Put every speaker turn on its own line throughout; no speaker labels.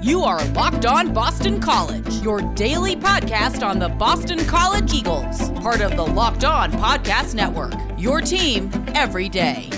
You are Locked On Boston College, your daily podcast on the Boston College Eagles, part of the Locked On Podcast Network. Your team every day.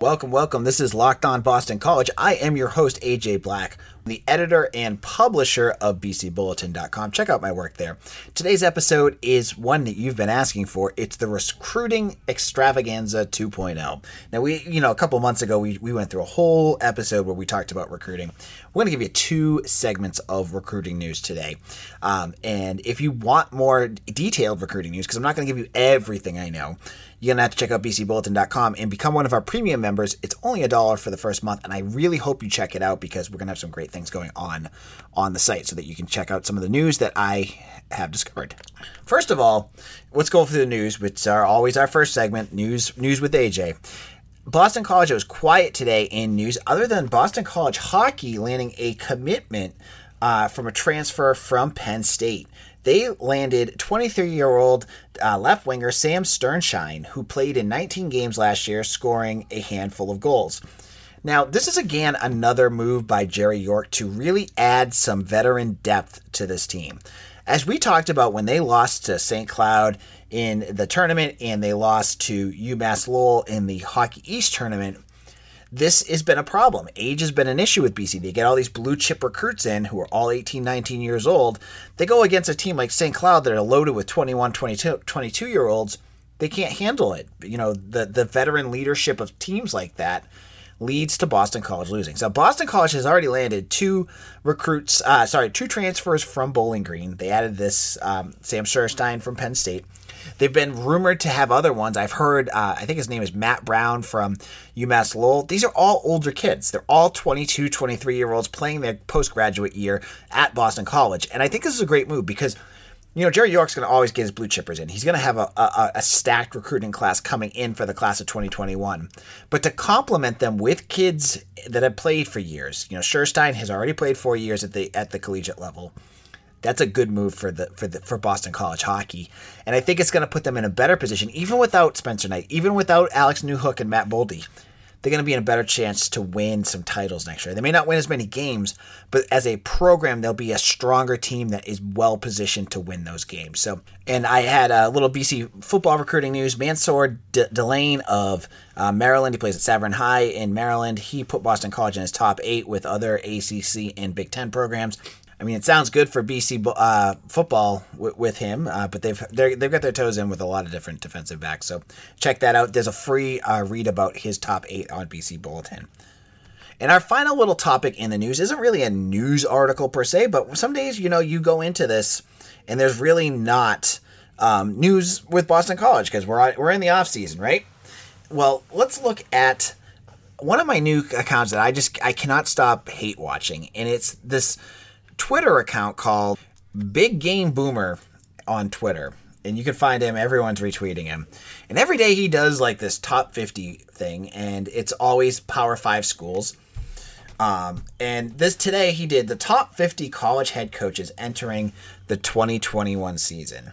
Welcome, welcome. This is Locked On Boston College. I am your host, AJ Black, the editor and publisher of BCBulletin.com. Check out my work there. Today's episode is one that you've been asking for. It's the Recruiting Extravaganza 2.0. Now, we, you know, a couple months ago, we, we went through a whole episode where we talked about recruiting. We're going to give you two segments of recruiting news today. Um, and if you want more detailed recruiting news, because I'm not going to give you everything I know, you're going to have to check out bcbulletin.com and become one of our premium members. It's only a dollar for the first month, and I really hope you check it out because we're going to have some great things going on on the site so that you can check out some of the news that I have discovered. First of all, let's go through the news, which are always our first segment, news news with AJ. Boston College was quiet today in news, other than Boston College hockey landing a commitment uh, from a transfer from Penn State they landed 23 year old uh, left winger Sam Sternshine, who played in 19 games last year, scoring a handful of goals. Now, this is again another move by Jerry York to really add some veteran depth to this team. As we talked about when they lost to St. Cloud in the tournament and they lost to UMass Lowell in the Hockey East tournament, this has been a problem. Age has been an issue with BC. They get all these blue chip recruits in who are all 18, 19 years old. They go against a team like St. Cloud that are loaded with 21, 22, 22 year olds. They can't handle it. You know, the, the veteran leadership of teams like that leads to Boston College losing. So Boston College has already landed two recruits, uh, sorry, two transfers from Bowling Green. They added this um, Sam Sherstein from Penn State. They've been rumored to have other ones. I've heard, uh, I think his name is Matt Brown from UMass Lowell. These are all older kids. They're all 22, 23 year olds playing their postgraduate year at Boston College. And I think this is a great move because you know, Jerry York's going to always get his blue chippers in. He's going to have a, a, a, stacked recruiting class coming in for the class of 2021. But to complement them with kids that have played for years, you know, Sherstein has already played four years at the at the collegiate level that's a good move for the for the for Boston College hockey, and I think it's going to put them in a better position, even without Spencer Knight, even without Alex Newhook and Matt Boldy. They're going to be in a better chance to win some titles next year. They may not win as many games, but as a program, they'll be a stronger team that is well positioned to win those games. So, and I had a little BC football recruiting news. Mansoor D- Delane of uh, Maryland, he plays at Savern High in Maryland. He put Boston College in his top eight with other ACC and Big Ten programs. I mean, it sounds good for BC uh, football w- with him, uh, but they've they've got their toes in with a lot of different defensive backs. So check that out. There's a free uh, read about his top eight on BC Bulletin. And our final little topic in the news isn't really a news article per se, but some days you know you go into this and there's really not um, news with Boston College because we're we're in the off season, right? Well, let's look at one of my new accounts that I just I cannot stop hate watching, and it's this Twitter account called Big Game Boomer on Twitter. And you can find him, everyone's retweeting him. And every day he does like this top 50 thing, and it's always Power 5 schools. Um, and this today he did the top 50 college head coaches entering the 2021 season.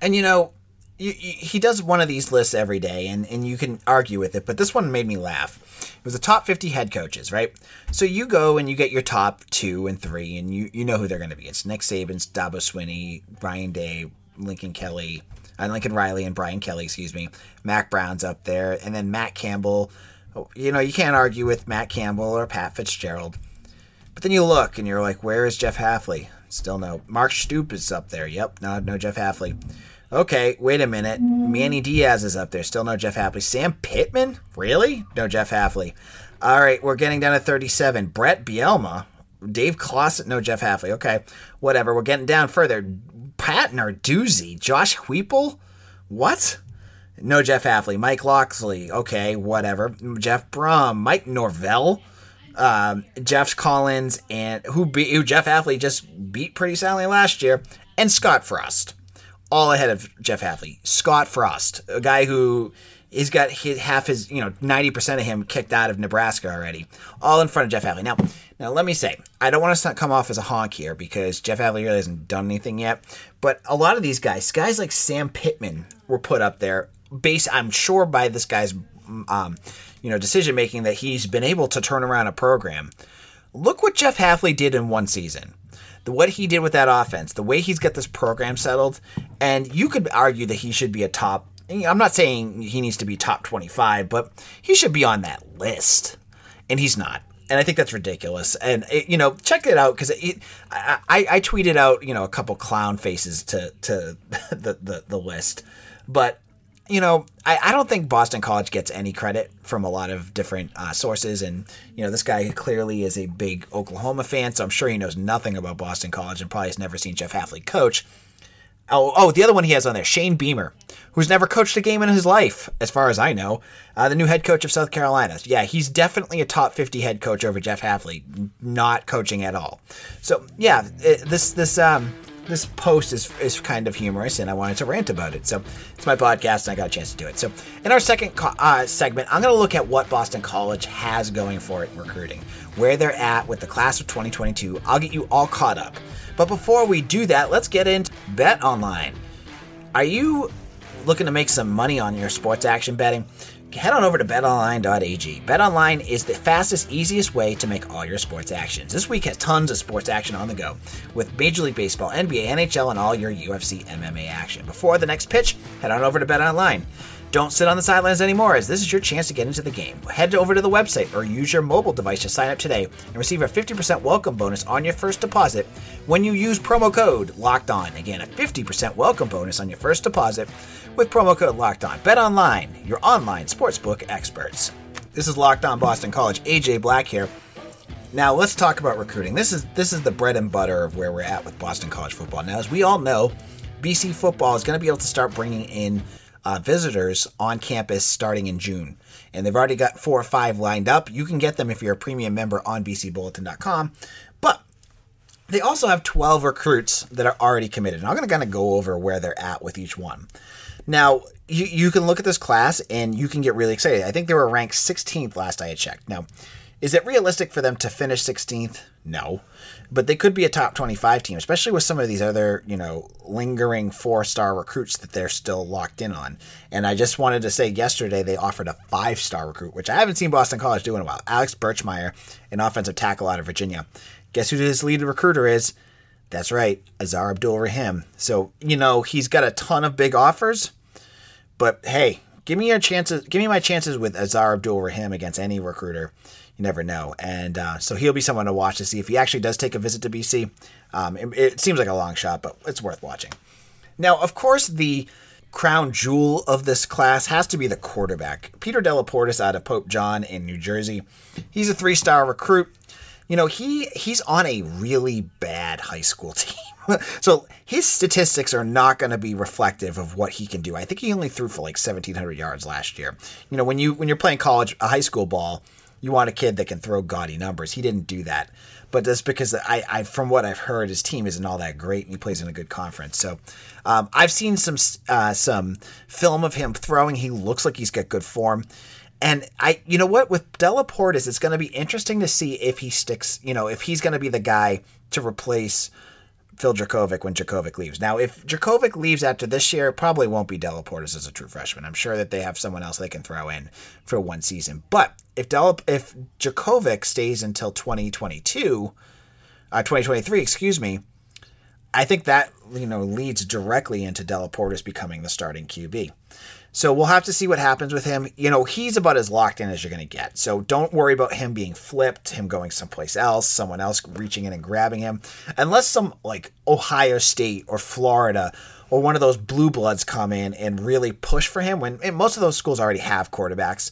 And you know, he does one of these lists every day, and, and you can argue with it, but this one made me laugh. It was the top 50 head coaches, right? So you go and you get your top two and three, and you, you know who they're going to be. It's Nick Saban, Dabo Swinney, Ryan Day, Lincoln Kelly, uh, Lincoln Riley, and Brian Kelly, excuse me. Mack Brown's up there, and then Matt Campbell. You know, you can't argue with Matt Campbell or Pat Fitzgerald. But then you look and you're like, where is Jeff Hafley? Still no. Mark Stoops is up there. Yep, no, no Jeff Hafley. Okay, wait a minute. Manny Diaz is up there. Still no Jeff Hafley. Sam Pittman? Really? No Jeff Hafley. All right, we're getting down to 37. Bret Bielema. Dave Clawson. No Jeff Hafley. Okay, whatever. We're getting down further. Pat Narduzzi. Josh Heupel? What? No Jeff Hafley. Mike Locksley. Okay, whatever. Jeff Brohm. Mike Norvell. Um, Geoff Collins and who, who Jeff Hafley just beat pretty soundly last year, and Scott Frost all ahead of Jeff Hafley. Scott Frost, a guy who he's got his, half his, you know, 90% of him kicked out of Nebraska already, all in front of Jeff Hafley. Now, now let me say, I don't want to come off as a honk here because Jeff Hafley really hasn't done anything yet, but a lot of these guys, guys like Sam Pittman were put up there based, I'm sure, by this guy's, um, you know, decision making that he's been able to turn around a program. Look what Jeff Hafley did in one season the what he did with that offense, the way he's got this program settled, and you could argue that he should be a top. I'm not saying he needs to be top 25, but he should be on that list, and he's not. And I think that's ridiculous. And it, you know, check it out because I, I, I tweeted out you know a couple clown faces to to the, the the list, but you know, I, I don't think Boston College gets any credit from a lot of different uh, sources. And, you know, this guy clearly is a big Oklahoma fan, so I'm sure he knows nothing about Boston College and probably has never seen Jeff Hafley coach. Oh, oh, the other one he has on there, Shane Beamer, who's never coached a game in his life, as far as I know, uh, the new head coach of South Carolina. Yeah, he's definitely a top 50 head coach over Jeff Hafley, not coaching at all. So, yeah, it, this, this, um, this post is, is kind of humorous and I wanted to rant about it. So it's my podcast and I got a chance to do it. So in our second uh, segment, I'm going to look at what Boston College has going for it in recruiting, where they're at with the class of 2022. I'll get you all caught up. But before we do that, let's get into Bet Online. Are you looking to make some money on your sports action betting? Head on over to betonline.ag. BetOnline is the fastest, easiest way to make all your sports actions. This week has tons of sports action on the go with Major League Baseball, NBA, NHL, and all your UFC MMA action. Before the next pitch, head on over to BetOnline. Don't sit on the sidelines anymore, as this is your chance to get into the game. Head over to the website or use your mobile device to sign up today and receive a 50% welcome bonus on your first deposit when you use promo code Locked On. Again, a 50% welcome bonus on your first deposit with promo code Locked On. Bet online, your online sportsbook experts. This is Locked On Boston College. AJ Black here. Now let's talk about recruiting. This is this is the bread and butter of where we're at with Boston College football. Now, as we all know, BC football is going to be able to start bringing in uh, visitors on campus starting in June. And they've already got four or five lined up. You can get them if you're a premium member on bcbulletin.com. But they also have 12 recruits that are already committed. And I'm going to kind of go over where they're at with each one. Now, you, you can look at this class and you can get really excited. I think they were ranked 16th last I had checked. Now, is it realistic for them to finish 16th? No. But they could be a top 25 team, especially with some of these other, you know, lingering four star recruits that they're still locked in on. And I just wanted to say yesterday they offered a five star recruit, which I haven't seen Boston College do in a while. Alex Birchmeier, an offensive tackle out of Virginia. Guess who his lead recruiter is? That's right, Aazaar Abdul-Rahim. So, you know, he's got a ton of big offers, but hey, give me your chances. Give me my chances with Aazaar Abdul-Rahim against any recruiter you never know. And uh, so he'll be someone to watch to see if he actually does take a visit to BC. Um, it, it, seems like a long shot, but it's worth watching. Now, of course, the crown jewel of this class has to be the quarterback. Peter Delaportas out of Pope John in New Jersey. He's a three star recruit. You know, he he's on a really bad high school team. so his statistics are not going to be reflective of what he can do. I think he only threw for like 1700 yards last year. You know, when you when you're playing college a high school ball, you want a kid that can throw gaudy numbers. He didn't do that, but that's because I, I from what I've heard, his team isn't all that great, and he plays in a good conference. So um, I've seen some uh, some film of him throwing. He looks like he's got good form. And I, you know what, with Delaportas, it's going to be interesting to see if he sticks. You know, if he's going to be the guy to replace Phil Jurkovec when Jurkovec leaves. Now, if Jurkovec leaves after this year, it probably won't be Delaportas as a true freshman. I'm sure that they have someone else they can throw in for one season. But if Del if Jurkovec stays until 2022, uh, 2023, excuse me, I think that you know leads directly into Delaportas becoming the starting QB. So we'll have to see what happens with him. You know, he's about as locked in as you're going to get. So don't worry about him being flipped, him going someplace else, someone else reaching in and grabbing him. Unless some like Ohio State or Florida or one of those blue bloods come in and really push for him when most of those schools already have quarterbacks.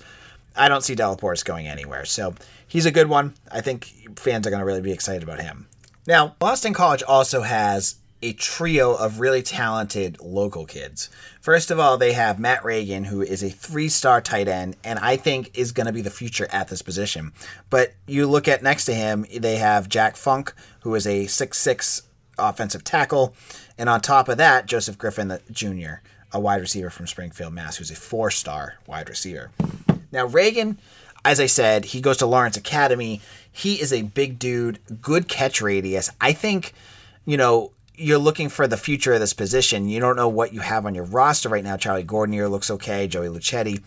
I don't see Delaportas going anywhere. So he's a good one. I think fans are going to really be excited about him. Now, Boston College also has a trio of really talented local kids. First of all, they have Matt Reagan, who is a three star tight end, and I think is going to be the future at this position. But you look at next to him, they have Jack Funk, who is a six six offensive tackle. And on top of that, Joseph Griffin Jr., a wide receiver from Springfield, Mass, who's a four star wide receiver. Now, Reagan, as I said, he goes to Lawrence Academy. He is a big dude, good catch radius. I think, you know, you're looking for the future of this position. You don't know what you have on your roster right now. Charlie Gordon here looks okay, Joey Luchetti.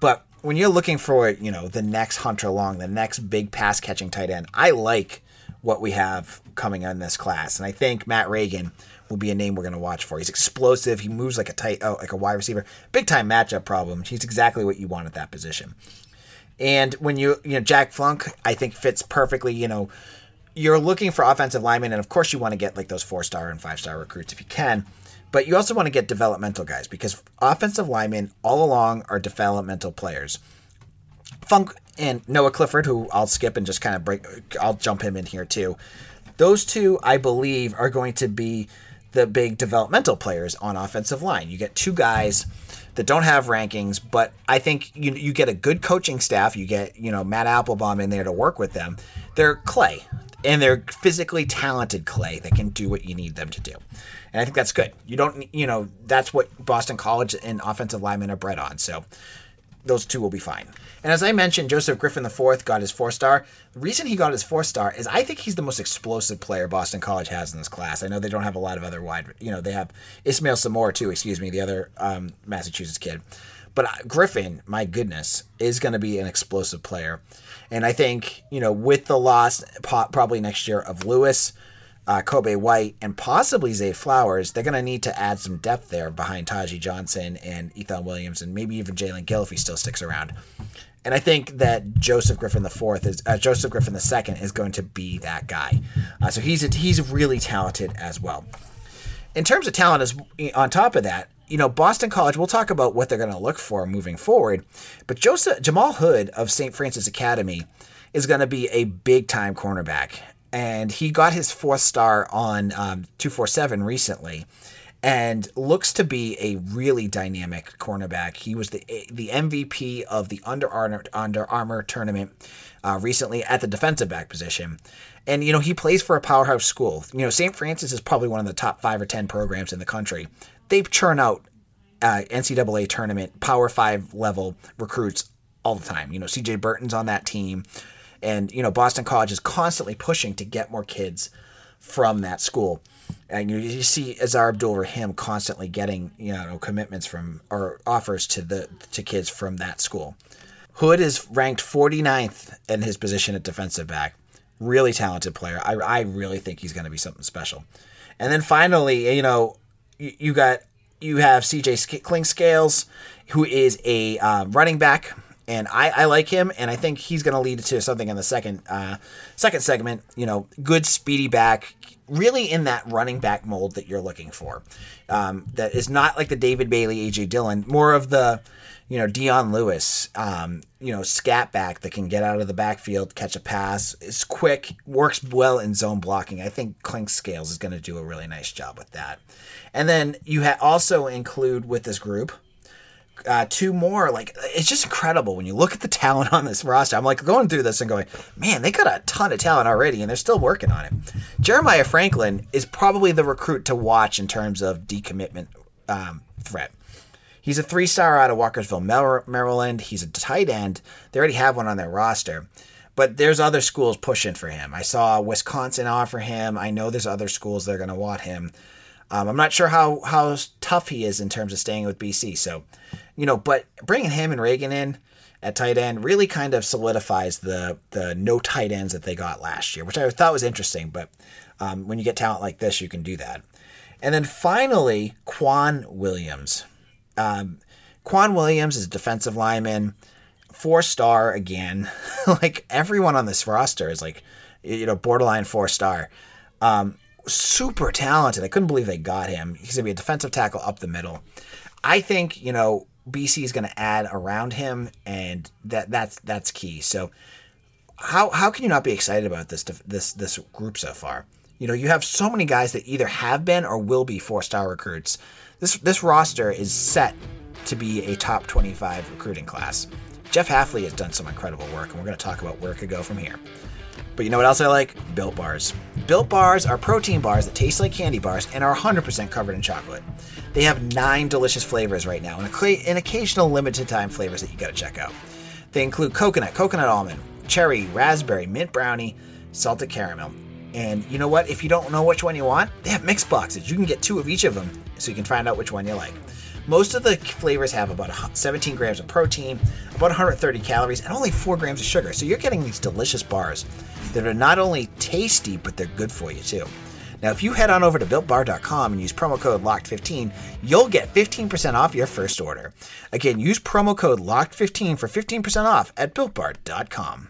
But when you're looking for, you know, the next Hunter Long, the next big pass catching tight end, I like what we have coming in this class. And I think Matt Reagan will be a name we're going to watch for. He's explosive. He moves like a tight, oh, like a wide receiver. Big time matchup problem. He's exactly what you want at that position. And when you, you know, Jack Funk, I think fits perfectly. You know, you're looking for offensive linemen, and of course you want to get like those four star and five star recruits if you can. But you also want to get developmental guys because offensive linemen all along are developmental players. Funk and Noah Clifford, who I'll skip and just kind of break, I'll jump him in here too. Those two, I believe, are going to be the big developmental players on offensive line. You get two guys that don't have rankings, but I think you you get a good coaching staff. You get you know Matt Applebaum in there to work with them. They're clay, and they're physically talented clay that can do what you need them to do. And I think that's good. You don't you know that's what Boston College and offensive linemen are bred on. So those two will be fine. And as I mentioned, Joseph Griffin IV got his four star. The reason he got his four star is I think he's the most explosive player Boston College has in this class. I know they don't have a lot of other wide, you know, they have Ismail Samora too, excuse me, the other um, Massachusetts kid. But uh, Griffin, my goodness, is going to be an explosive player. And I think, you know, with the loss probably next year of Lewis, uh, Kobe White, and possibly Zay Flowers, they're going to need to add some depth there behind Taji Johnson and Ethan Williams, and maybe even Jaelen Gill if he still sticks around. And I think that Joseph Griffin the fourth is uh, Joseph Griffin the second is going to be that guy. Uh, so he's a, he's really talented as well. In terms of talent, as on top of that, you know Boston College. We'll talk about what they're going to look for moving forward. But Joseph Jamal Hood of St. Francis Academy is going to be a big time cornerback and he got his fourth star on um, 247 recently and looks to be a really dynamic cornerback. He was the the MVP of the Under Armour, Under Armour tournament uh, recently at the defensive back position. And you know he plays for a powerhouse school. You know St. Francis is probably one of the top five or ten programs in the country. They churn out uh, NCAA tournament Power Five level recruits all the time. You know CJ Burton's on that team. And, you know, Boston College is constantly pushing to get more kids from that school. And you, you see Aazaar Abdul-Rahim constantly getting, you know, commitments from or offers to the to kids from that school. Hood is ranked 49th in his position at defensive back. Really talented player. I, I really think he's going to be something special. And then finally, you know, you, you got you have CJ Clinkscales, who is a uh, running back and I, I like him, and I think he's going to lead to something in the second uh, second segment. You know, good speedy back, really in that running back mold that you're looking for. Um, that is not like the David Bailey, AJ Dillon, more of the you know Dion Lewis, um, you know scat back that can get out of the backfield, catch a pass, is quick, works well in zone blocking. I think Clinkscales is going to do a really nice job with that. And then you ha- also include with this group uh, two more. Like it's just incredible when you look at the talent on this roster. I'm like going through this and going, man, they got a ton of talent already, and they're still working on it. Jeremiah Franklin is probably the recruit to watch in terms of decommitment um, threat. He's a three star out of Walkersville, Maryland. He's a tight end. They already have one on their roster. But there's other schools pushing for him. I saw Wisconsin offer him. I know there's other schools that are going to want him. Um, I'm not sure how how tough he is in terms of staying with BC. So, you know, but bringing him and Reagan in at tight end really kind of solidifies the the no tight ends that they got last year, which I thought was interesting. But um, when you get talent like this, you can do that. And then finally, Quan Williams. Um, Quan Williams is a defensive lineman, four star again. like everyone on this roster is like, you know, borderline four star. Um, super talented. I couldn't believe they got him. He's to be a defensive tackle up the middle. I think, you know, BC is going to add around him and that that's that's key. So how how can you not be excited about this this this group so far? You know, you have so many guys that either have been or will be four-star recruits. This this roster is set to be a top 25 recruiting class. Jeff Hafley has done some incredible work and we're going to talk about where it could go from here. But you know what else I like? Built Bars. Built Bars are protein bars that taste like candy bars and are 100% covered in chocolate. They have nine delicious flavors right now and, and occasional limited time flavors that you gotta check out. They include coconut, coconut almond, cherry, raspberry, mint brownie, salted caramel. And you know what? If you don't know which one you want, they have mix boxes. You can get two of each of them so you can find out which one you like. Most of the flavors have about 17 grams of protein, about 130 calories, and only 4 grams of sugar. So you're getting these delicious bars that are not only tasty, but they're good for you too. Now, if you head on over to builtbar.com and use promo code LOCKED15, you'll get 15% off your first order. Again, use promo code LOCKED15 for 15% off at builtbar.com.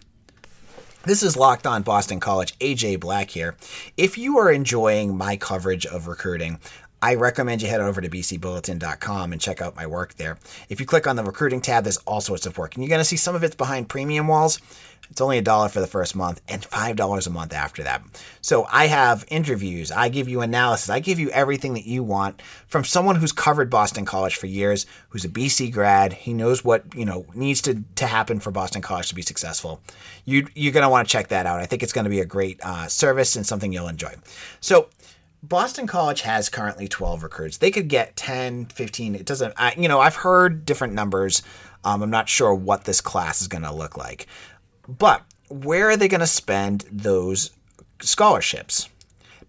This is Locked On Boston College. AJ Black here. If you are enjoying my coverage of recruiting, I recommend you head over to bcbulletin.com and check out my work there. If you click on the recruiting tab, there's all sorts of work. And you're going to see some of it's behind premium walls. It's only a dollar for the first month and $5 a month after that. So I have interviews, I give you analysis, I give you everything that you want from someone who's covered Boston College for years, who's a BC grad. He knows what, you know, needs to, to happen for Boston College to be successful. You, you're going to want to check that out. I think it's going to be a great uh, service and something you'll enjoy. So Boston College has currently 12 recruits. They could get 10, 15. It doesn't, I, you know, I've heard different numbers. Um, I'm not sure what this class is going to look like. But where are they going to spend those scholarships?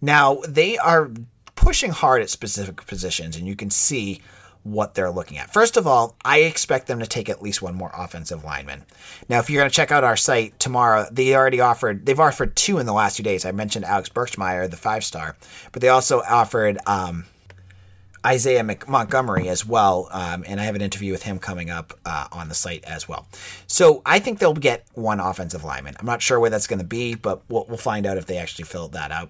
Now, they are pushing hard at specific positions, and you can see what they're looking at. First of all, I expect them to take at least one more offensive lineman. Now, if you're going to check out our site tomorrow, they already offered, they've offered two in the last two days. I mentioned Alex Birchmeier, the five star, but they also offered um, Isaiah Mc- Montgomery as well. Um, and I have an interview with him coming up uh, on the site as well. So I think they'll get one offensive lineman. I'm not sure where that's going to be, but we'll, we'll find out if they actually fill that out.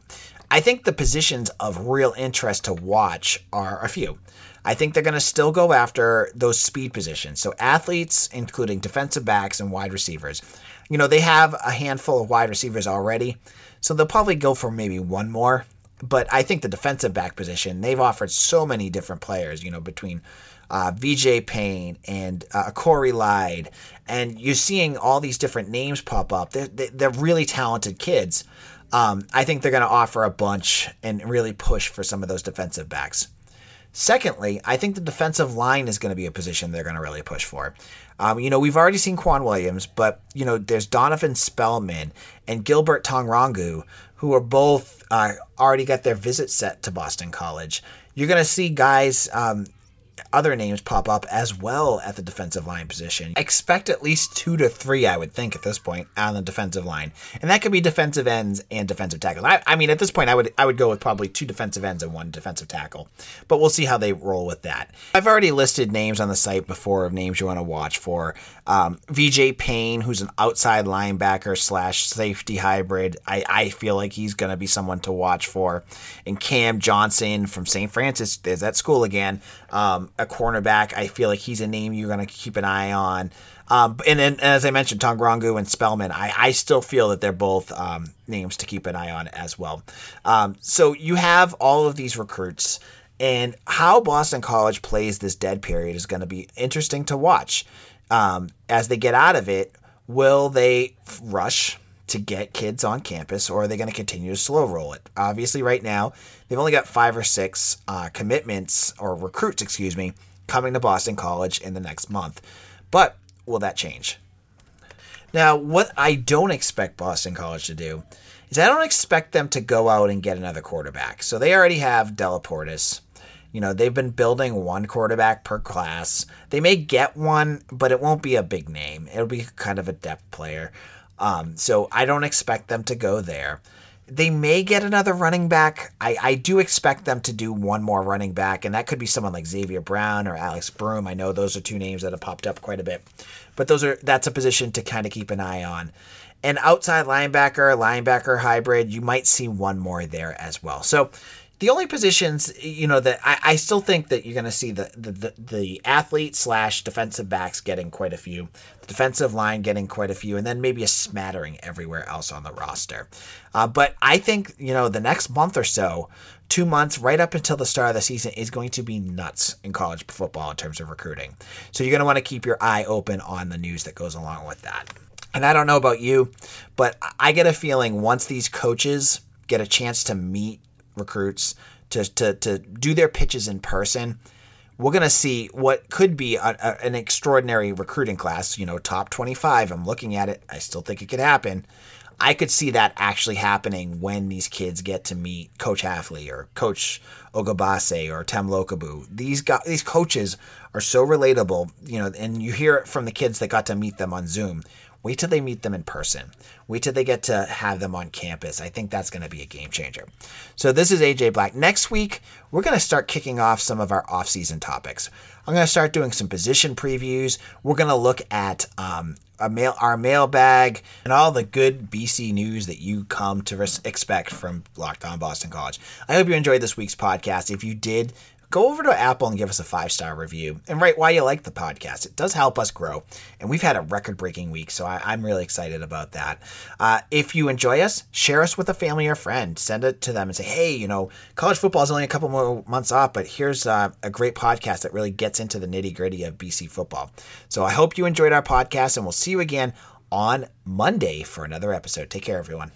I think the positions of real interest to watch are a few. I think they're going to still go after those speed positions. So athletes, including defensive backs and wide receivers. You know, they have a handful of wide receivers already, so they'll probably go for maybe one more. But I think the defensive back position, they've offered so many different players, you know, between uh, VJ Payne and uh, Corey Lyde, and you're seeing all these different names pop up. They're, they're really talented kids. Um, I think they're going to offer a bunch and really push for some of those defensive backs. Secondly, I think the defensive line is going to be a position they're going to really push for. Um, you know, we've already seen Quan Williams, but, you know, there's Donovan Spellman and Gilbert Tongrongu, who are both uh, already got their visit set to Boston College. You're going to see guys um, other names pop up as well at the defensive line position. Expect at least two to three, I would think, at this point on the defensive line, and that could be defensive ends and defensive tackles. I, I mean, at this point, I would I would go with probably two defensive ends and one defensive tackle, but we'll see how they roll with that. I've already listed names on the site before of names you want to watch for. Um, VJ Payne, who's an outside linebacker slash safety hybrid, I, I feel like he's going to be someone to watch for. And Cam Johnson from St. Francis is at school again. Um, a cornerback. I feel like he's a name you're going to keep an eye on. Um, and then, as I mentioned, Tongrangu and Spellman, I, I still feel that they're both um, names to keep an eye on as well. Um, so you have all of these recruits, and how Boston College plays this dead period is going to be interesting to watch. Um, as they get out of it, will they rush to get kids on campus, or are they going to continue to slow roll it? Obviously, right now, they've only got five or six uh, commitments, or recruits, excuse me, coming to Boston College in the next month. But will that change? Now, what I don't expect Boston College to do is I don't expect them to go out and get another quarterback. So they already have Delaportas. You know, they've been building one quarterback per class. They may get one, but it won't be a big name. It'll be kind of a depth player. Um, so I don't expect them to go there. They may get another running back. I, I do expect them to do one more running back, and that could be someone like Xavier Brown or Alex Broom. I know those are two names that have popped up quite a bit, but those are that's a position to kind of keep an eye on. An outside linebacker, linebacker hybrid, you might see one more there as well. So the only positions, you know, that I, I still think that you're going to see the, the, the, the athlete slash defensive backs getting quite a few, the defensive line getting quite a few, and then maybe a smattering everywhere else on the roster. Uh, but I think, you know, the next month or so, two months right up until the start of the season is going to be nuts in college football in terms of recruiting. So you're going to want to keep your eye open on the news that goes along with that. And I don't know about you, but I get a feeling once these coaches get a chance to meet recruits, to, to, to do their pitches in person, we're going to see what could be a, a, an extraordinary recruiting class, you know, top 25. I'm looking at it. I still think it could happen. I could see that actually happening when these kids get to meet Coach Hafley or Coach Ogabase or Tem Lukabu. These guys, these coaches are so relatable, you know, and you hear it from the kids that got to meet them on Zoom. Wait till they meet them in person. Wait till they get to have them on campus. I think that's going to be a game changer. So this is AJ Black. Next week, we're going to start kicking off some of our off-season topics. I'm going to start doing some position previews. We're going to look at um, our mail, our mailbag, and all the good BC news that you come to res- expect from Locked On Boston College. I hope you enjoyed this week's podcast. If you did, go over to Apple and give us a five star review and write why you like the podcast. It does help us grow. And we've had a record breaking week, so I, am really excited about that. Uh, if you enjoy us, share us with a family or friend. Send it to them and say, hey, you know, college football is only a couple more months off, but here's uh, a great podcast that really gets into the nitty gritty of BC football. So I hope you enjoyed our podcast, and we'll see you again on Monday for another episode. Take care, everyone.